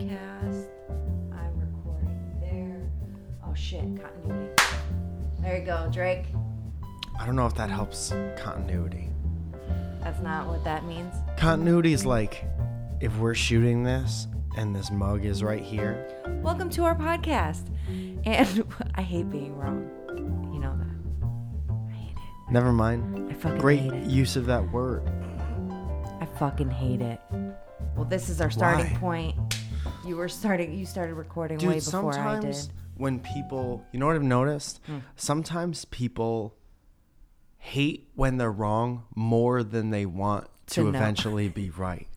podcast. I'm recording there. Oh shit, continuity. There you go, Drake. I don't know if that helps continuity. That's not what that means. Continuity is like if we're shooting this and this mug is right here. Welcome to our podcast. And I hate being wrong. You know that. I hate it. Never mind. I fucking Great hate it. use of that word. I fucking hate it. Well, this is our starting Why? point. You were starting. You started recording way Dude, before I did. sometimes when people, you know what I've noticed? Hmm. Sometimes people hate when they're wrong more than they want To to, eventually be right.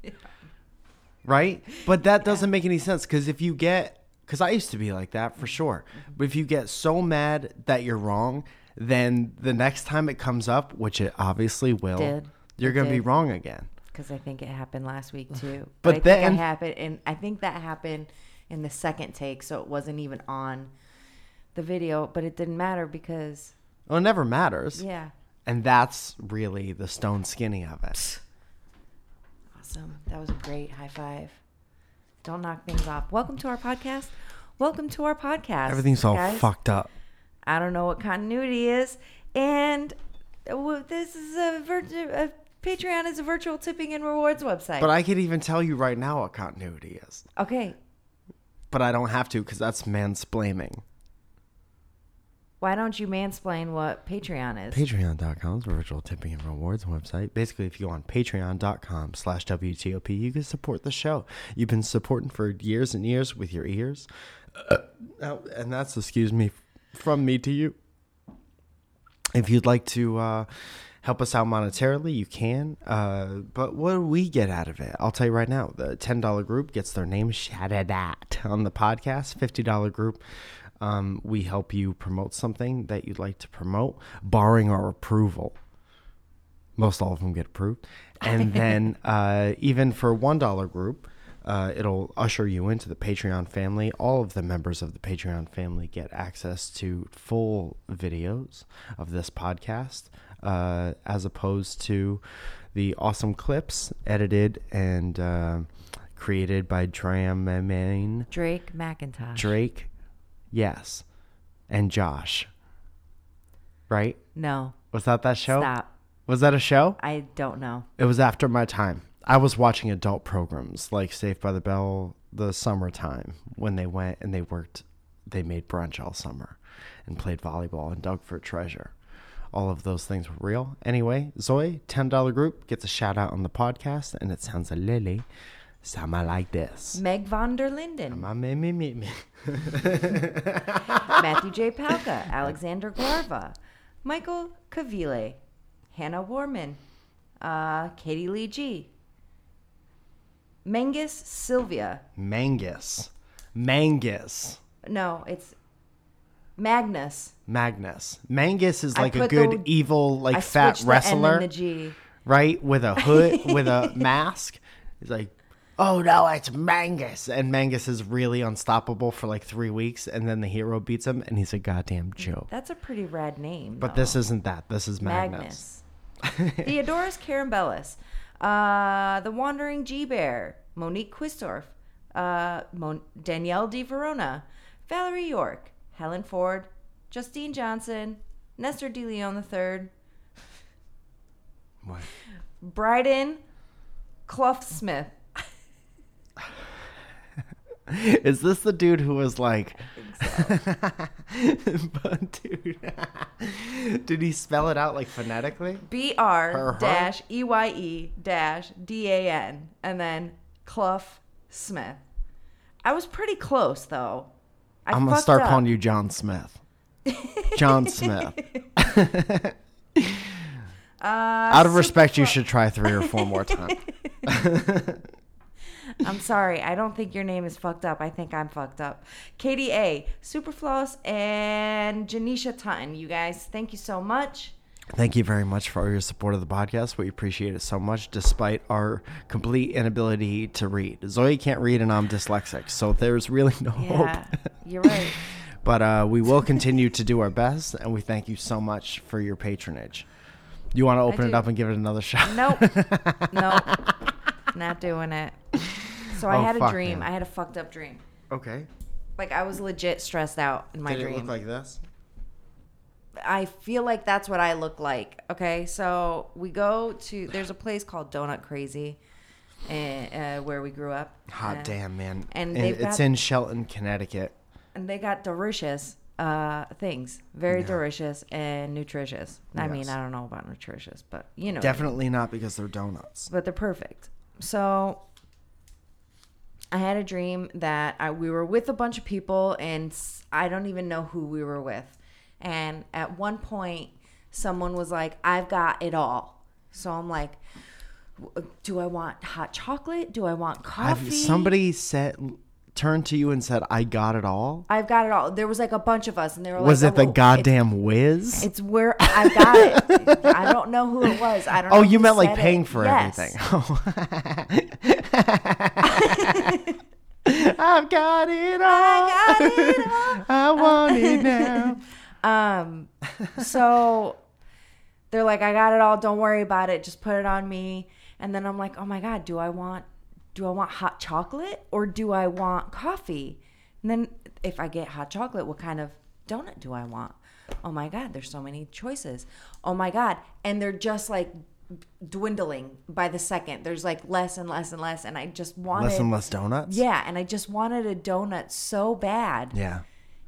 Right? But that doesn't make any sense because if you get, because I used to be like that for sure. But if you get so mad that you're wrong, then the next time it comes up, which it obviously will, Did. you're going to be wrong again. Because I think it happened last week too. But I think then- it happened, and I think that happened in the second take, so it wasn't even on the video. But it didn't matter because Well, it never matters. yeah, And that's really the stone skinny of it. awesome. That was a great high five. Don't knock things off. Welcome to our podcast. Welcome to our podcast. Everything's all guys. fucked up. I don't know what continuity is, and uh, this is a, vir- a Patreon is a virtual tipping and rewards website. But I could even tell you right now what continuity is. okay, But I don't have to because that's mansplaining. why don't you mansplain what Patreon is? Patreon.com is a virtual tipping and rewards website. Basically, if you go on patreon.com slash WTOP, you can support the show. You've been supporting for years and years with your ears. Uh, and that's, excuse me, from me to you. If you'd like to uh, help us out monetarily, you can. Uh, but what do we get out of it? I'll tell you right now. The $10 group gets their name shouted at on the podcast. $50 group, um, we help you promote something that you'd like to promote, barring our approval. Most all of them get approved. And then uh, even for $1 group, uh, it'll usher you into the Patreon family. All of the members of the Patreon family get access to full videos of this podcast, uh, as opposed to the awesome clips edited and uh, created by Dramamine, Drake McIntosh. Drake, yes, and Josh. Right? No, Was that that show? stop. Was that a show? I don't know. It was after my time. I was watching adult programs like Saved by the Bell, the summertime when they went and they worked. They made brunch all summer and played volleyball and dug for treasure. All of those things were real. Anyway, Zoe, ten dollar group gets a shout out on the podcast, and it sounds a lily, sound like this. Meg von der Linden, Ma- me- me- me- me. Matthew J. Palka, Alexander Glarva, Michael Cavile, Hannah Warman, uh, Katie Lee G, Mangus Sylvia. Mangus, Mangus, No, it's Magnus. Magnus. Mangus is like a good the- evil like I fat switched the N wrestler. and the G. right? With a hood, with a mask. He's like, oh no, it's Mangus. And Mangus is really unstoppable for like three weeks. And then the hero beats him and he's a goddamn joke. That's a pretty rad name. But though. this isn't that. This is Magnus. Magnus. Theodorus Carambellis. Uh, the Wandering G Bear. Monique Quistorf. Uh, Mon- Danielle Di Verona. Valerie York. Helen Ford. Justine Johnson. Nestor De Leon III. What? Bryden Clough Smith. Is this the dude who was like, but dude, did he spell it out like phonetically? B R dash E Y E dash D A N. And then Clough Smith. I was pretty close though. I I'm gonna start up. calling you John Smith. John Smith. Uh, Out of respect, you should try three or four more times. I'm sorry. I don't think your name is fucked up. I think I'm fucked up. Katie A, Superfloss, and Janisha Tutton. You guys, thank you so much. Thank you very much for all your support of the podcast. We appreciate it so much, despite our complete inability to read. Zoe can't read, and I'm dyslexic, so there's really no Yeah, hope. you're right. But uh, we will continue to do our best, and we thank you so much for your patronage. You want to open it up and give it another shot? Nope. nope. Not doing it. So I Oh, had a dream. man. I had a fucked up dream. Okay. Like I was legit stressed out in my Did dream. it look like this? I feel like that's what I look like. Okay, so we go to there's a place called Donut Crazy, uh, uh, where we grew up. Hot damn, man. and And, it's got- in Shelton, Connecticut. and they got delicious uh things, very Yeah. delicious and nutritious. I mean, I don't know about nutritious, but you know, Definitely not because they're donuts. but they're perfect. So I had a dream that I, we were with a bunch of people, and I don't even know who we were with. And at one point, someone was like, "I've got it all." So I'm like, "Do I want hot chocolate? Do I want coffee?" Have somebody said turned to you and said, "I got it all"? I've got it all. There was like a bunch of us, and they were Was like, Was it the "Oh, it's- goddamn whiz? It's where I got it. I don't know who it was. I don't. Oh, you meant like said it. paying for Yes. everything. I've got it all. I got it all. I want it now. Um, so they're like, I got it all. Don't worry about it. Just put it on me. And then I'm like, oh my god, do I want, do I want hot chocolate or do I want coffee? And then if I get hot chocolate, what kind of donut do I want? Oh my god, there's so many choices. Oh my god, and they're just like dwindling by the second. There's like less and less and less, and I just wanted Less and less donuts. Yeah, and I just wanted a donut so bad. Yeah.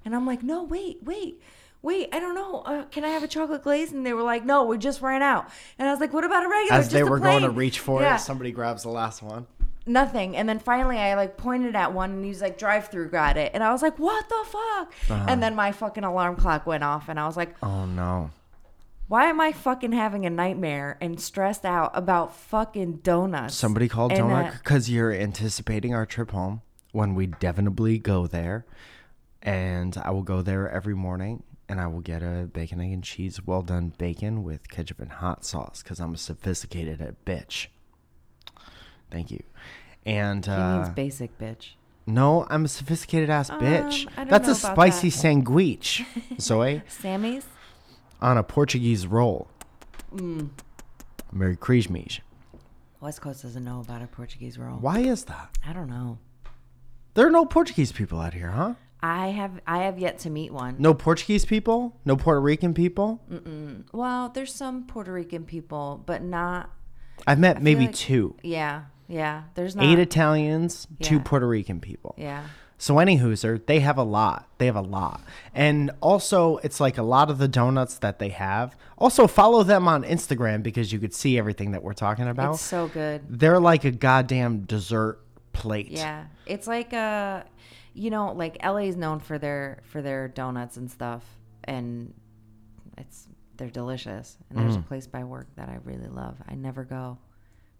And I'm like, no, wait, wait, wait, I don't know. Uh, can I have a chocolate glaze? And they were like, no, we just ran out. And I was like, what about a regular? As they Just a were going to reach for Yeah, it, somebody grabs the last one. nothing. And then finally, I like pointed at one, and he's like, drive through, got it. And I was like, what the fuck? Uh-huh. And then my fucking alarm clock went off, and I was like, Oh no. why am I fucking having a nightmare and stressed out about fucking donuts? Somebody called And, Donut uh, because you're anticipating our trip home when we definitely go there. And I will go there every morning and I will get a bacon, egg, and cheese well done bacon with ketchup and hot sauce because I'm a sophisticated bitch. Thank you. And He uh, means basic bitch. no, I'm a sophisticated ass bitch. Um, don't That's a spicy that. sandwich. Zoe Sammy's? on a Portuguese roll. Mm. Merry Christmas. West Coast doesn't know about a Portuguese roll. Why is that? I don't know. There are no Portuguese people out here, huh? I have I have yet to meet one. No Portuguese people? No Puerto Rican people? Well, there's some Puerto Rican people, but not. I've met maybe like- two. Yeah, yeah. There's not. Eight Italians, two Puerto Rican people. yeah, So anywho, they have a lot. They have a lot. And also it's like a lot of the donuts that they have. Also follow them on Instagram because you could see everything that we're talking about. it's so good. They're like a goddamn dessert plate. Yeah, it's like uh you know, like LA is known for their for their donuts and stuff, and it's they're delicious. And there's a Mm. place by work that I really love. I never go,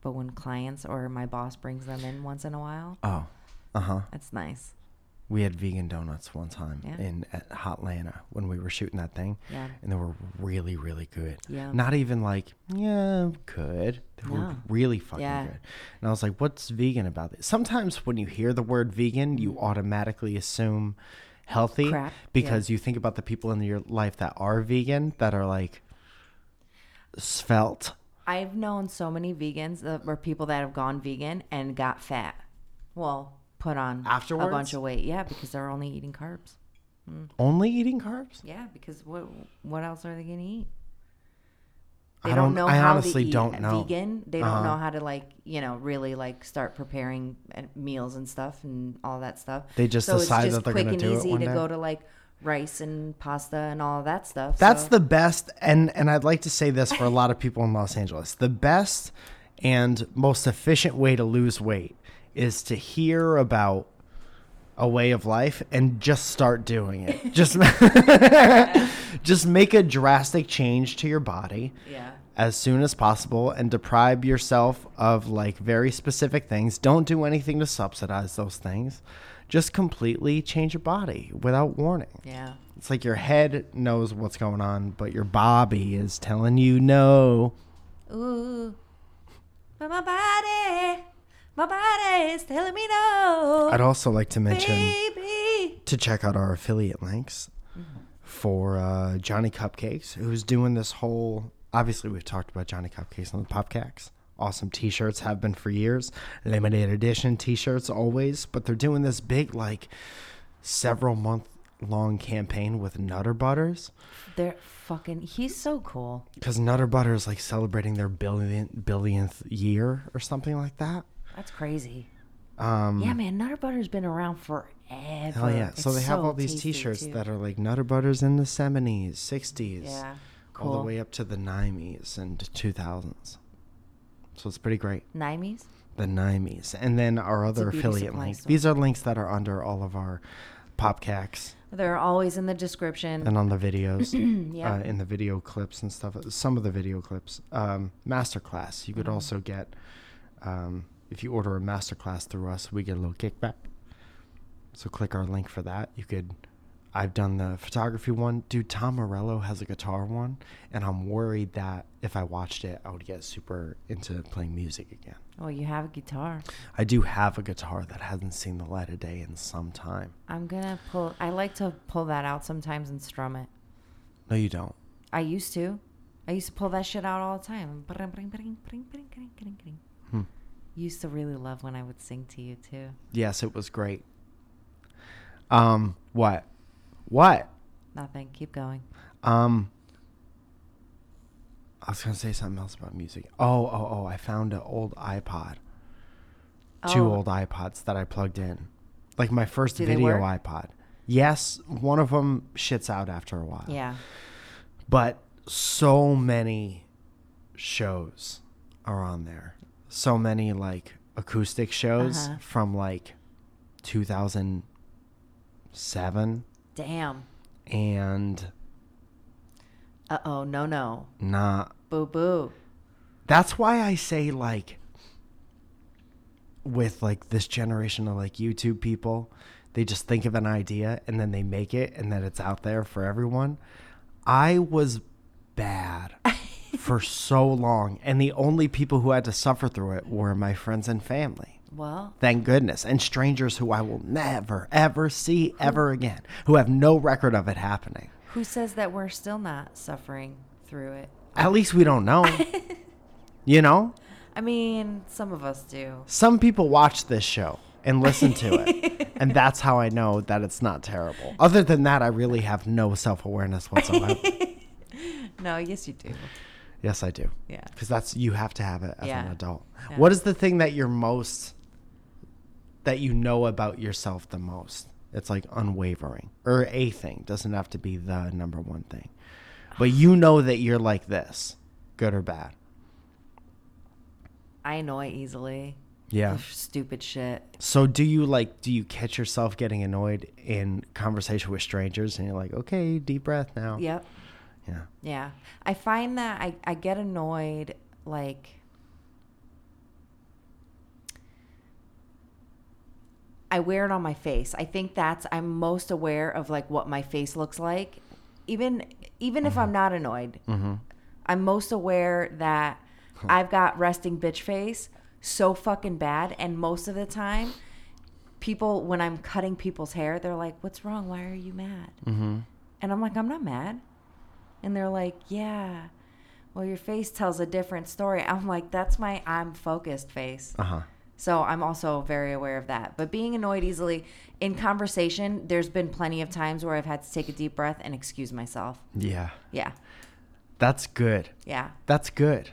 but when clients or my boss brings them in once in a while, Oh. Uh-huh. it's nice. We had vegan donuts one time Yeah. in at Hotlanta when we were shooting that thing. Yeah. And they were really, really good. Yeah. Not even like, yeah, good. They were really fucking Yeah. good. And I was like, what's vegan about this? Sometimes when you hear the word vegan, you automatically assume healthy Mm. Crap, because you think about the people in your life that are vegan that are like svelte. I've known so many vegans that, or people that have gone vegan and got fat. Well, put on a bunch of weight. Yeah, because they're only eating carbs. Only eating carbs? Yeah, because what what else are they gonna eat? They I don't, don't- know I how honestly to eat don't know. vegan. They don't Uh-huh. know how to like you know really like start preparing uh, meals and stuff and all that stuff. They just so decide it's that just they're quick gonna and do it easy to day. go to like rice and pasta and all that stuff. That's so- the best, and and I'd like to say this for a lot of people in Los Angeles. The best and most efficient way to lose weight is to hear about a way of life and just start doing it. just just make a drastic change to your body yeah. as soon as possible and deprive yourself of like very specific things. Don't do anything to subsidize those things. Just completely change your body without warning. Yeah. It's like your head knows what's going on, but your bobby is telling you no. Ooh. But my body, my body is telling me no. I'd also like to mention baby. to check out our affiliate links for uh, Johnny Cupcakes, who's doing this whole. Obviously, we've talked about Johnny Cupcakes on the Popcakes awesome t-shirts have been for years limited edition t-shirts always but they're doing this big like several month long campaign with nutter butters They're fucking. He's so cool. because nutter butter is like celebrating their billion billionth year or something like that That's crazy. um Yeah, man. Nutter Butter's been around forever. hell yeah so It's they have all these t-shirts too. that are like nutter butters in the 70s 60s Yeah. all the way up to the 90s and 2000s so it's pretty great Nimes. the NIMEs, and then our other affiliate links. store. These are links that are under all of our popcacks They're always in the description. and on the videos, yeah. uh, in the video clips and stuff. Some of the video clips. Um, masterclass. You could Mhm. also get, um, if you order a masterclass through us, we get a little kickback. So click our link for that. You could. I've done the photography one. Dude, Tom Morello has a guitar one, and I'm worried that if I watched it, I would get super into playing music again. oh, you have a guitar. I do have a guitar that hasn't seen the light of day in some time. I'm gonna pull. I like to pull that out sometimes and strum it. No, you don't. I used to. I used to pull that shit out all the time. Hmm. Used to really love when I would sing to you too. Yes, it was great. Um, what? What? Nothing. Keep going. Um, I was gonna say something else about music. Oh, oh, oh! I found an old iPod. Two old iPods that I plugged in, like my first Do video iPod. Yes, one of them shits out after a while. Yeah. but so many shows are on there. So many like acoustic shows Uh-huh. from like 2007 Damn. and Uh oh. No. No. not Boo boo. that's why I say like with like this generation of like YouTube people, they just think of an idea and then they make it and then it's out there for everyone. I was bad for so long and the only people who had to suffer through it were my friends and family. Well, Thank goodness. And strangers who I will never ever see ever again, who have no record of it happening. who says that we're still not suffering through it? At least we don't know. you know? I mean, some of us do. Some people watch this show and listen to it. and that's how I know that it's not terrible. Other than that, I really have no self awareness whatsoever. No, yes, you do. Yes, I do. Yeah. Because that's, you have to have it as an adult. Yeah. What is the thing that you're most, that you know about yourself the most? It's like unwavering or a thing. Doesn't have to be the number one thing. But you know that you're like this, good or bad. I annoy easily. Yeah. Stupid shit. So do you like do you catch yourself getting annoyed in conversation with strangers and you're like, okay, deep breath now. Yep. Yeah. Yeah. I find that I, I get annoyed like I wear it on my face. I think that's I'm most aware of like what my face looks like. Even even if I'm not annoyed. Mm-hmm. I'm most aware that I've got resting bitch face so fucking bad and most of the time people when I'm cutting people's hair, they're like, "What's wrong? Why are you mad?" Mm-hmm. And I'm like, I'm not mad. And they're like, yeah. Well, your face tells a different story. I'm like, that's my I'm focused face. Uh-huh. So I'm also very aware of that. But being annoyed easily in conversation, there's been plenty of times where I've had to take a deep breath and excuse myself. Yeah. Yeah. That's good. Yeah. That's good.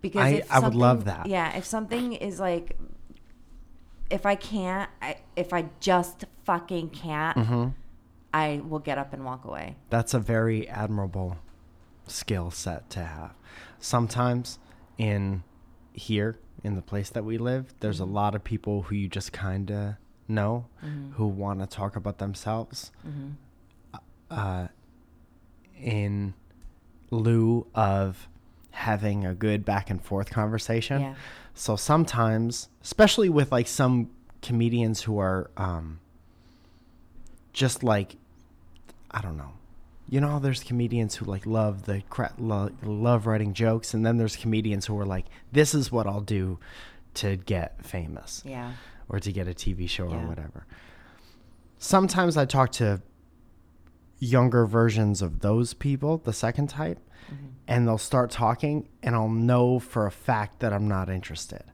Because I- I would love that. Yeah, if something is like if I can't, I, if I just fucking can't, Mm-hmm. I will get up and walk away. That's a very admirable skill set to have. Sometimes in here, in the place that we live, there's a lot of people who you just kind of know who want to talk about themselves uh, in lieu of having a good back and forth conversation. Yeah. So sometimes, especially with like some comedians who are um, just like, I don't know. You know, how there's comedians who like love the cra- lo- love writing jokes, and then there's comedians who are like, "This is what I'll do to get famous." Yeah. or to get a TV show Yeah. or whatever. Sometimes I talk to younger versions of those people, the second type, mm-hmm. and they'll start talking and I'll know for a fact that I'm not interested.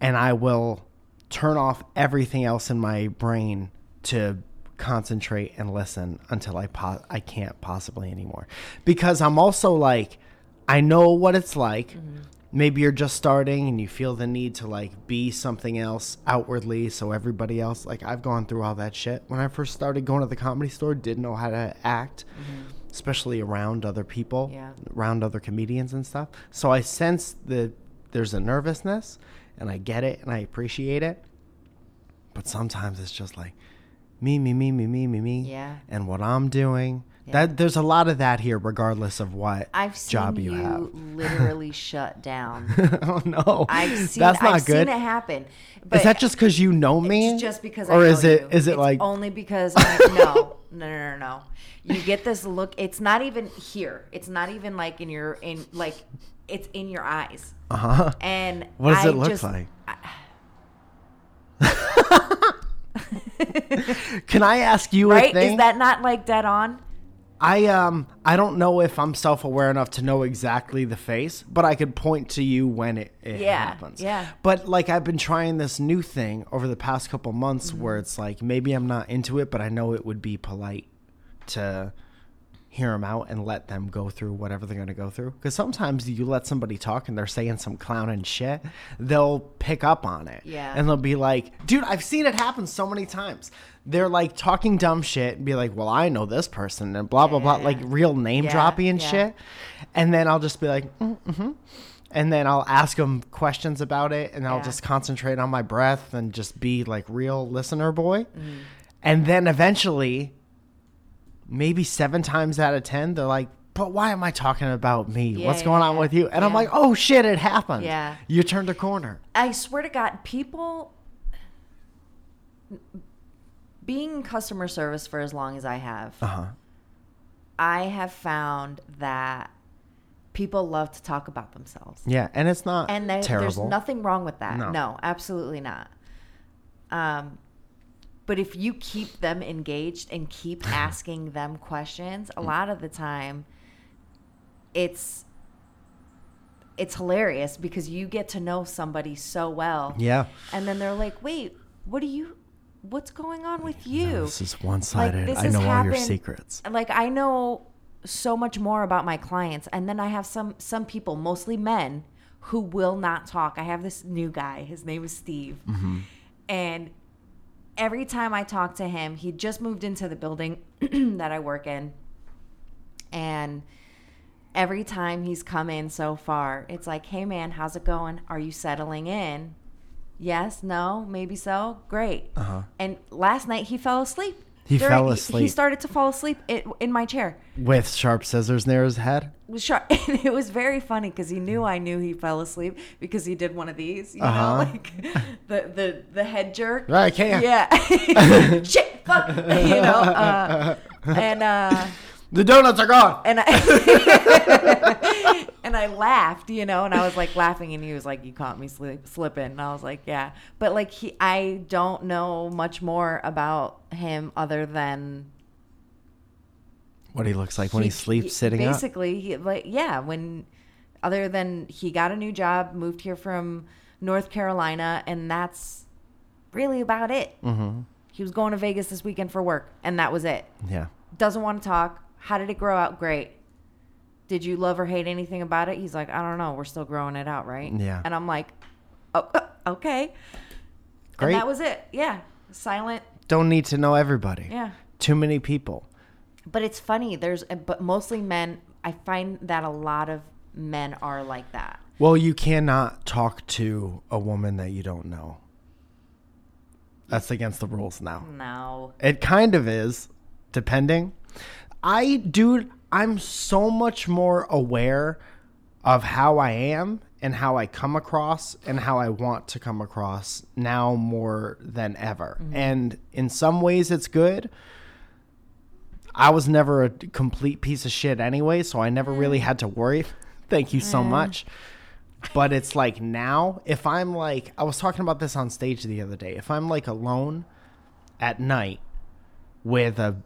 And I will turn off everything else in my brain to concentrate and listen until I po- I can't possibly anymore. Because I'm also like I know what it's like. Mm-hmm. Maybe you're just starting and you feel the need to like be something else outwardly so everybody else like I've gone through all that shit. When I first started going to the comedy store, didn't know how to act, mm-hmm. especially around other people, Yeah. around other comedians and stuff. So I sense that there's a nervousness and I get it and I appreciate it. But sometimes it's just like me, me, me, me, me, me, me. Yeah. And what I'm doing. Yeah. That there's a lot of that here, regardless of what I've seen job you, you, have. literally shut down. oh no, I've seen that's not I've good. seen it happen. But is that just because you know me? It's just because I or know is it you. is it It's like only because I, no, no, no, no, no. You get this look. It's not even here. It's not even like in your in like it's in your eyes. uh huh? And What does I it look just- like? Can I ask you a Right? thing? Is that not like dead on? I um I don't know if I'm self aware enough to know exactly the face, but I could point to you when it, it Yeah, happens. yeah. But like I've been trying this new thing over the past couple months Mm-hmm. where it's like maybe I'm not into it, but I know it would be polite to hear them out and let them go through whatever they're going to go through. Because sometimes you let somebody talk and they're saying some clowning shit, they'll pick up on it. Yeah. And they'll be like, dude, I've seen it happen so many times. They're like talking dumb shit and be like, well, I know this person and blah, blah, blah, Yeah. like real name Yeah, dropping and yeah. shit. And then I'll just be like, mm hmm. And then I'll ask them questions about it and I'll just concentrate on my breath and just be like real listener boy. Mm-hmm. And then eventually, maybe seven times out of 10, they're like, but why am I talking about me? Yeah, What's yeah, going on yeah. with you? And I'm like, oh shit, it happened. Yeah. You turned a corner. I swear to God, people being in customer service for as long as I have, Uh huh. I have found that people love to talk about themselves. Yeah. And it's not And there- there's nothing wrong with that. No. No. absolutely not. Um, but if you keep them engaged and keep asking them questions, Mm. a lot of the time, it's it's hilarious because you get to know somebody so well, yeah. and then they're like, "Wait, what do you? What's going on with you?" This is one sided. this I know all your secrets. like I know so much more about my clients and then I have some some people mostly men who will not talk. I have this new guy. His name is Steve. And every time I talk to him, he just moved into the building that I work in. And every time he's come in so far, it's like, "Hey man, how's it going? Are you settling in?" Yes, no, maybe so. Great. Uh-huh. And last night he fell asleep. He fell asleep. He started to fall asleep in, in my chair. With sharp scissors near his head. It was sharp. And it was very funny because he knew I knew he fell asleep because he did one of these, you Uh-huh. know, like the the the head jerk. Right, can't. Yeah. Shit. Fuck. You know. Uh, and uh, The donuts are gone. and I and I laughed, you know, and I was like laughing, and he was like, "You caught me slip, slipping," and I was like, "Yeah," but like he, I don't know much more about him other than What he looks like when he, sleeps sitting up. basically he like yeah when other than he got a new job moved here from north carolina and that's really about it. Mm-hmm. he was going to vegas this weekend for work and that was it. Yeah. doesn't want to talk. How did it grow out? Great did you love or hate anything about it he's like i don't know we're still growing it out right Yeah. and i'm like oh uh, okay Great. and that was it yeah silent Don't need to know everybody. yeah Too many people. But it's funny. There's, uh, but mostly men. I find that a lot of men are like that. Well, you cannot talk to a woman that you don't know. That's against the rules now. No. It kind of is, depending. I, dude, I'm so much more aware of how I am and how I come across and how I want to come across now more than ever. Mm-hmm. And in some ways, it's good. I was never a complete piece of shit anyway, so I never really mm. had to worry. Thank you so mm. much. But it's like now, if I'm like, I was talking about this on stage the other day. If I'm like alone at night with a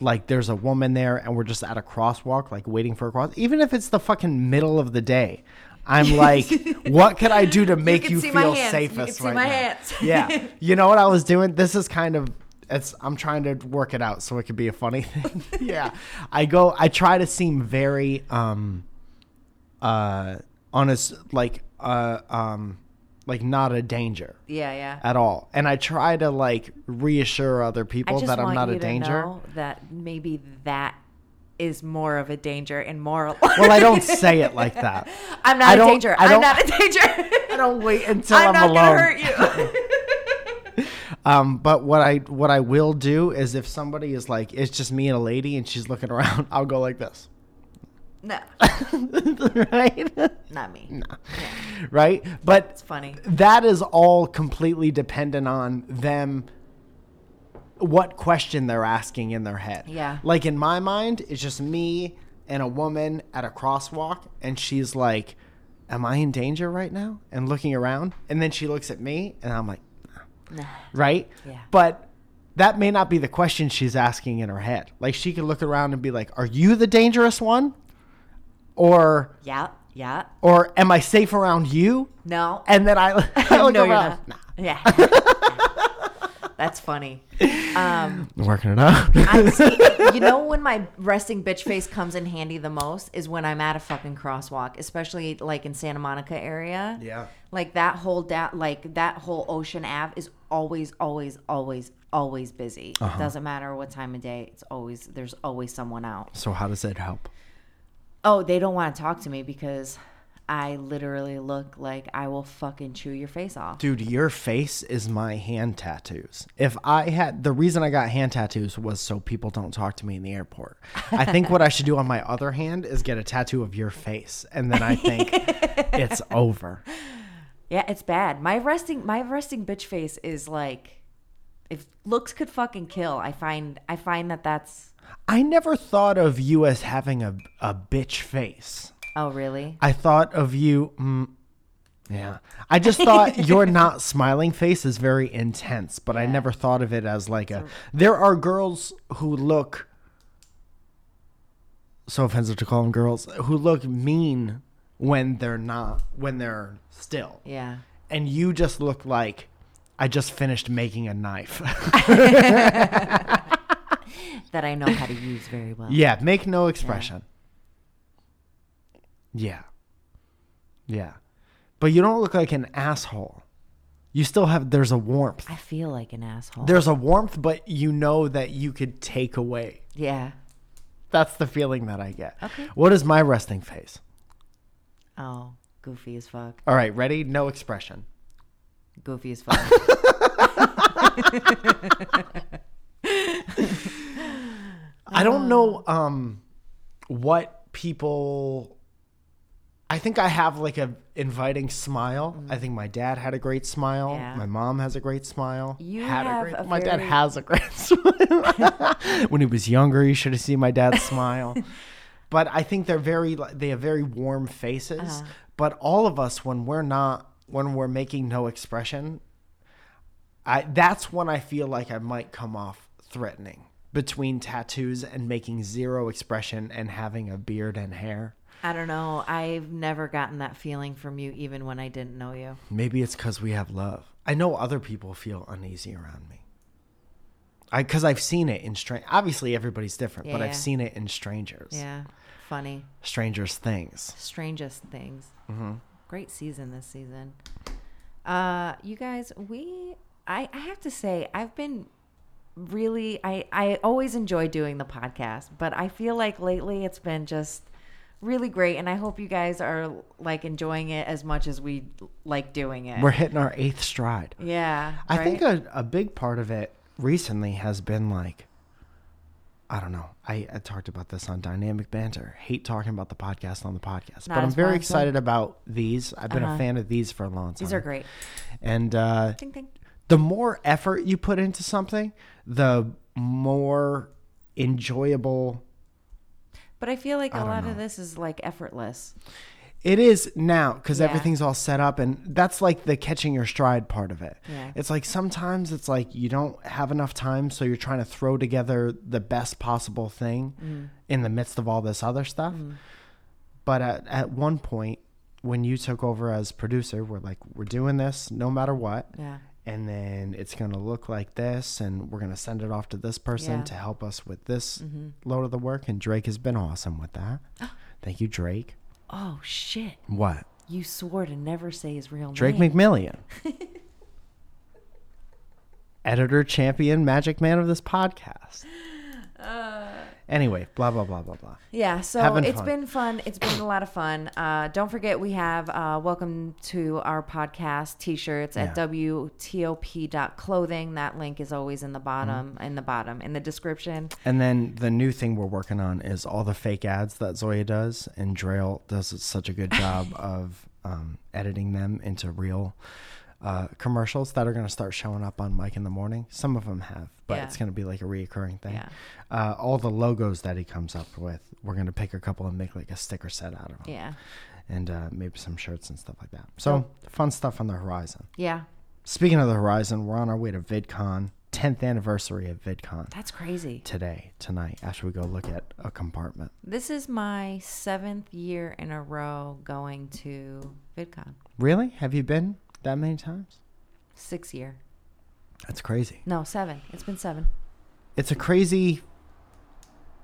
like there's a woman there and we're just at a crosswalk, like waiting for a cross, even if it's the fucking middle of the day. I'm like, what can I do to make you, my feel. You safest can see right my now? hands. yeah. You know what I was doing? This is kind of it's I'm trying to work it out so it could be a funny thing. yeah. I go I try to seem very um uh honest like uh um like not a danger Yeah, yeah. at all. And I try to like reassure other people that I'm not a danger. to know that maybe that is more of a danger and more. Well, I don't say it like that. I'm not a danger. I I'm don't- not a danger. I don't wait until I'm I'm, not alone. gonna hurt you. Um, but what I what I will do is if somebody is like it's just me and a lady and she's looking around, I'll go like this. No, right? not me. No. Right? But It's funny. that is all completely dependent on them what question they're asking in their head. Yeah. Like in my mind, it's just me and a woman at a crosswalk and she's like, Am I in danger right now? And looking around. And then she looks at me and I'm like, Nah. right? Yeah. But that may not be the question she's asking in her head. Like she could look around and be like, "Are you the dangerous one?" Or Yeah, yeah. or am I safe around you? No. And then I, I look no, you're around. not. Yeah. That's funny. Um, Working it out. I see, you know when my resting bitch face comes in handy the most is when I'm at a fucking crosswalk, especially like in Santa Monica area. Yeah. Like that whole da- like that whole Ocean Ave is always, always, always, always busy. Uh-huh. It doesn't matter what time of day. It's always there's always someone out. so how does it help? Oh, they don't want to talk to me because I literally look like I will fucking chew your face off. Dude, your face is my hand tattoos. If I had the reason I got hand tattoos was so people don't talk to me in the airport. I think what I should do on my other hand is get a tattoo of your face and then I think it's over. Yeah, it's bad. My resting my resting bitch face is like if looks could fucking kill. I find I find that that's I never thought of you as having a a bitch face. oh really? I thought of you. Mm, yeah, I just thought your not smiling face is very intense, but I never thought of it as like a. There are girls who look. So offensive to call them girls who look mean when they're not when they're still, Yeah. and you just look like I just finished making a knife. That I know how to use very well. Yeah, make no expression. Yeah. Yeah. But you don't look like an asshole. You still have there's a warmth. I feel like an asshole. There's a warmth, but you know that you could take away. yeah. That's the feeling that I get. Okay. What is my resting face? Oh, goofy as fuck. All right, ready? No expression. Goofy as fuck. I don't know um what people I think I have like a inviting smile. I think my dad had a great smile. Yeah. My mom has a great smile. You had have a great a My dad has a great smile. when he was younger, you should have seen my dad's smile. But I think they're very they have very warm faces. Uh-huh. But all of us when we're not when we're making no expression, I that's when I feel like I might come off threatening between tattoos and making zero expression and having a beard and hair. I don't know. I've never gotten that feeling from you even when I didn't know you. Maybe it's because we have love. I know other people feel uneasy around me. I because I've seen it in strange. Obviously, everybody's different, but Yeah. I've seen it in strangers. Yeah. Funny. Strangers things. Strangest things. Mm-hmm. Great season this season. Uh, you guys, we I, I have to say I've been really I I always enjoy doing the podcast, but I feel like lately it's been just really great and I hope you guys are like enjoying it as much as we like doing it. We're hitting our eighth stride. yeah. I think a, a big part of it recently has been like, I don't know. I, I talked about this on Dynamic Banter. Hate talking about the podcast on the podcast, Not but I'm very fun. excited about these. I've been Uh-huh. a fan of these for a long time. these are great. And uh, Ding ding. the more effort you put into something, the more enjoyable But I feel like a lot know. of this is like effortless. It is now because Yeah. everything's all set up, and that's like the catching your stride part of it. Yeah. It's like sometimes it's like you don't have enough time, so you're trying to throw together the best possible thing Mm. in the midst of all this other stuff. But at, at one point, when you took over as producer, we're like, we're doing this no matter what. Yeah. And then it's going to look like this, and we're going to send it off to this person Yeah. Mm-hmm. to help us with this load of the work. And Drake has been awesome with that. Thank you, Drake. Oh shit! What? You swore to never say his real name. Drake name. McMillian. Editor, champion, magic man of this podcast. anyway, blah, blah, blah, blah, blah. Yeah, so Having it's fun. been fun. It's been a lot of fun. Uh, don't forget, we have uh, welcome to our podcast t-shirts at Yeah. wtop.clothing. That link is always in the bottom, Mm-hmm. in the bottom, in the description. And then the new thing we're working on is all the fake ads that Zoya does, and Drail does such a good job of um, editing them into real uh, commercials that are going to start showing up on Mike in the morning. Some of them have, but Yeah. it's going to be like a reoccurring thing. Yeah. Uh, all the logos that he comes up with, we're going to pick a couple and make like a sticker set out of them, Yeah, and uh, maybe some shirts and stuff like that. So fun stuff on the horizon. yeah, Speaking of the horizon, we're on our way to VidCon, 10th anniversary of VidCon that's crazy. today, tonight, after we go look at a compartment. This is my seventh year in a row going to VidCon. Really? Have you been that many times? Six year. That's crazy. No, seven. It's been seven. It's a crazy.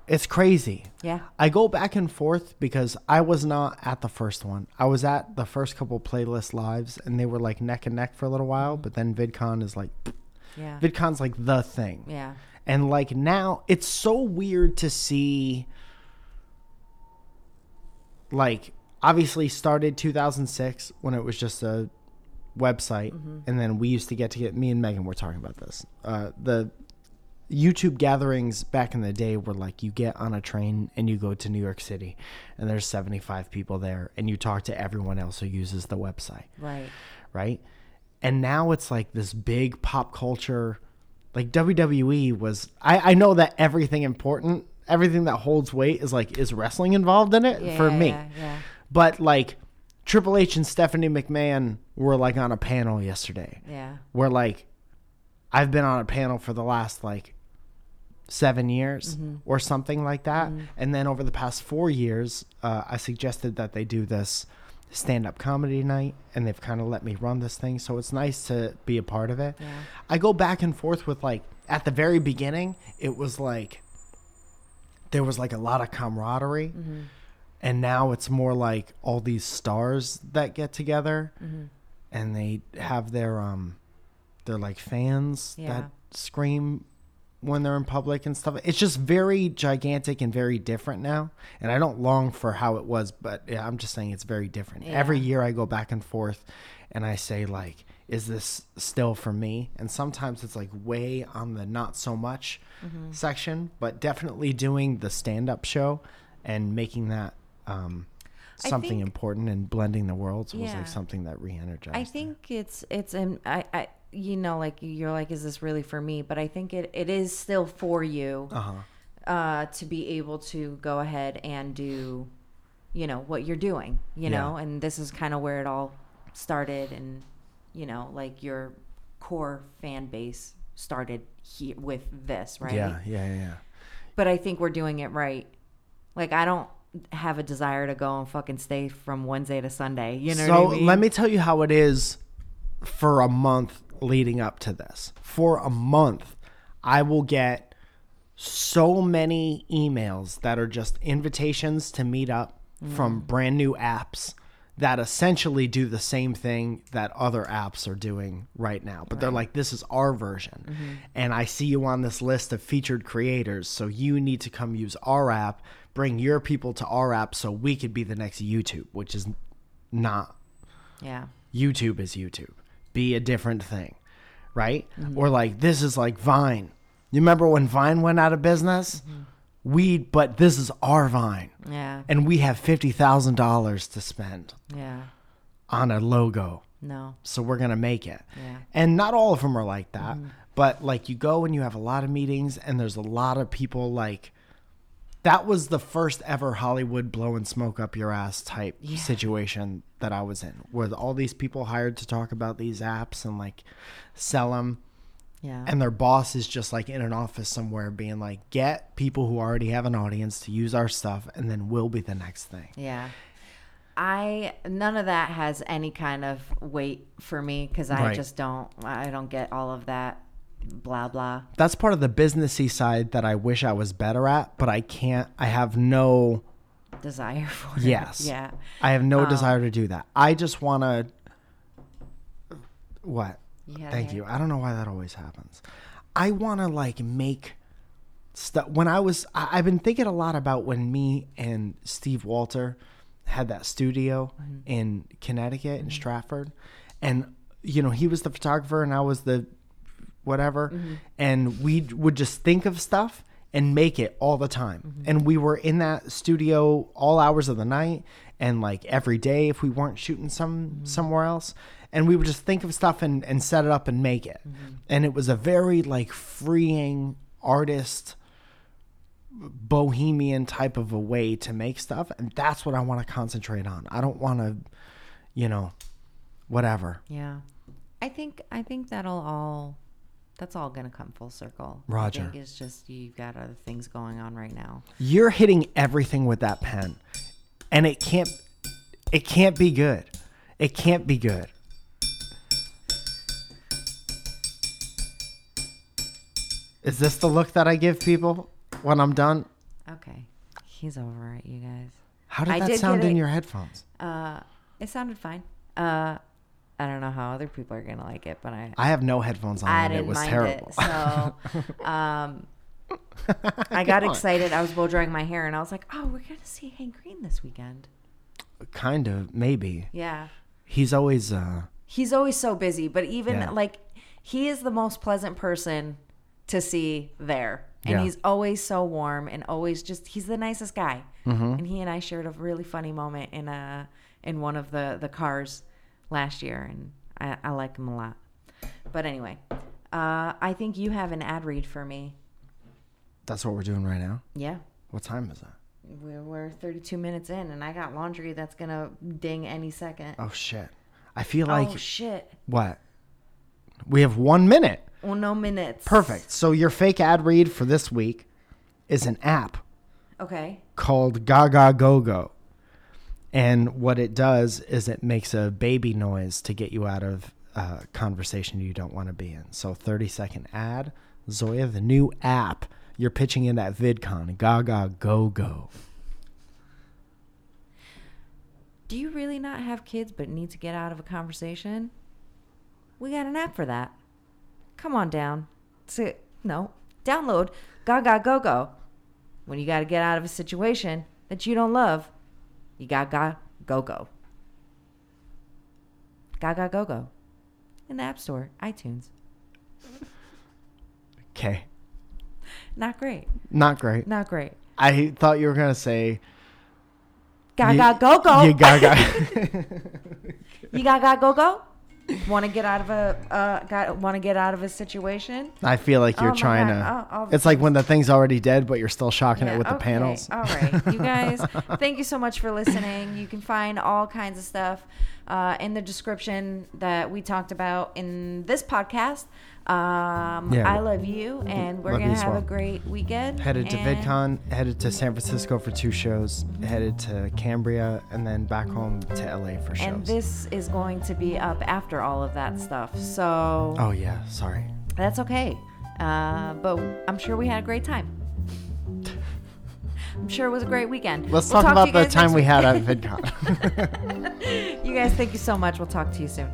It's crazy. Yeah. I go back and forth because I was not at the first one. I was at the first couple playlist lives and they were like neck and neck for a little while, but then VidCon is like Yeah. VidCon's like the thing. yeah. And like now, it's so weird to see. Like, obviously, started 2006 when it was just a website, and then we used to get to get. Me and Megan were talking about this. Uh, the YouTube gatherings back in the day were like you get on a train and you go to New York City, and there's 75 people there, and you talk to everyone else who uses the website Right. right? And now it's like this big pop culture, like WWE was. I I know that everything important, everything that holds weight is like is wrestling involved in it Yeah. for me. Yeah. yeah. But like Triple H and Stephanie McMahon were like on a panel yesterday, Yeah. where like I've been on a panel for the last like seven years Mm-hmm. or something like that. And then over the past four years, uh, I suggested that they do this stand up comedy night, and they've kind of let me run this thing. So it's nice to be a part of it. Yeah. I go back and forth with like, at the very beginning, it was like, there was like a lot of camaraderie. Mm-hmm. And now it's more like all these stars that get together Mm-hmm. and they have their um they're like fans Yeah. that scream when they're in public and stuff. It's just very gigantic and very different now. And I don't long for how it was, but yeah, I'm just saying it's very different. Every year I go back and forth and I say like is this still for me? And sometimes it's like way on the not so much Mm-hmm. section, but definitely doing the stand-up show and making that um something think- important and blending the worlds was Yeah. like something that re-energized. I think it's it's and I, I you know like you're like is this really for me? But I think it it is still for you uh-huh. uh, to be able to go ahead and do you know what you're doing. You Yeah. know, and this is kind of where it all started, and you know like your core fan base started here with this, right? Yeah, yeah, yeah. But I think we're doing it right. Like I don't have a desire to go and fucking stay from Wednesday to Sunday. You know so what I mean? let me tell you how it is for a month leading up to this. For a month, I will get so many emails that are just invitations to meet up from mm. brand new apps that essentially do the same thing that other apps are doing right now. But they're like, this is our version. Mm-hmm. And I see you on this list of featured creators. So you need to come use our app, bring your people to our app so we could be the next YouTube, which is not yeah. YouTube is YouTube. Be a different thing, right? Mm-hmm. Or like this is like Vine. You remember when Vine went out of business? Mm-hmm. We, but this is our Vine, Yeah. and we have fifty thousand dollars to spend Yeah. on a logo, No. so we're gonna make it. Yeah. And not all of them are like that, mm-hmm. but like you go and you have a lot of meetings, and there's a lot of people like that was the first ever Hollywood blow and smoke up your ass type Yeah. situation that I was in, with all these people hired to talk about these apps and like sell them. Yeah. And their boss is just like in an office somewhere being like, get people who already have an audience to use our stuff, and then we'll be the next thing. Yeah. I none of that has any kind of weight for me because I Right. just don't I don't get all of that blah blah. That's part of the businessy side that I wish I was better at, but I can't. I have no. Desire for it. Yes. Yeah. I have no Um, desire to do that. I just want to. What? Yeah. Thank you. I don't know why that always happens. I want to like make stuff. When I was, I, I've been thinking a lot about when me and Steve Walter had that studio Mm-hmm. in Connecticut in Stratford, and you know he was the photographer and I was the whatever, Mm-hmm. and we would just think of stuff and make it all the time. Mm-hmm. And we were in that studio all hours of the night and like every day if we weren't shooting some Mm-hmm. somewhere else. And we would just think of stuff and, and set it up and make it. Mm-hmm. And it was a very like freeing artist bohemian type of a way to make stuff. And that's what I want to concentrate on. I don't want to, you know, whatever. Yeah. I think I think that'll all that's all gonna come full circle. Roger. I think it's just you've got other things going on right now. You're hitting everything with that pen. And it can't it can't be good. It can't be good. Is this the look that I give people when I'm done? Okay. He's over it, you guys. How did I that did sound in it. your headphones? Uh it sounded fine. Uh I don't know how other people are gonna like it, but I I have no headphones on I didn't it was mind terrible. it. So um I got excited. I was blow drying my hair and I was like, Oh, we're gonna see Hank Green this weekend. kind of, maybe. Yeah. He's always uh He's always so busy, but even Yeah. like he is the most pleasant person to see there. And Yeah. he's always so warm and always just he's the nicest guy. Mm-hmm. And he and I shared a really funny moment in a in one of the the cars last year and I, I like him a lot. But anyway, uh, I think you have an ad read for me. that's what we're doing right now. Yeah. What time is that? We're, we're 32 minutes in and I got laundry that's going to ding any second. Oh shit. I feel like oh shit. what? We have 1 minute. Well, no minutes. Perfect. So your fake ad read for this week is an app Okay. called Gaga Go Go. And what it does is it makes a baby noise to get you out of a conversation you don't want to be in. So 30 second ad. Zoya, the new app you're pitching in at VidCon, Gaga Go Go. Do you really not have kids but need to get out of a conversation? We got an app for that. Come on down. So, no, download Gaga Go Go. When you got to get out of a situation that you don't love, you Gaga Go Go. Gaga Go Go. In the App Store, iTunes. Okay. Not great. Not great. Not great. I thought you were going to say Gaga Go Go. you Gaga. You Gaga Go Go. Want to get out of a uh, got want to get out of a situation? I feel like you're Oh trying God. to. I'll- I'll- it's like when the thing's already dead, but you're still shocking Yeah, it with the panels. All right, you guys, thank you so much for listening. You can find all kinds of stuff uh, in the description that we talked about in this podcast. Um, Yeah. I love you, and we're Love gonna have well. a great weekend. Headed to VidCon, headed to San Francisco for two shows, headed to Cambria, and then back home to LA for shows. And this is going to be up after all of that stuff, so oh yeah, sorry. that's okay. Uh, but I'm sure we had a great time. I'm sure it was a great weekend. Let's We'll talk to about the time we had at VidCon. You guys, thank you so much. We'll talk to you soon.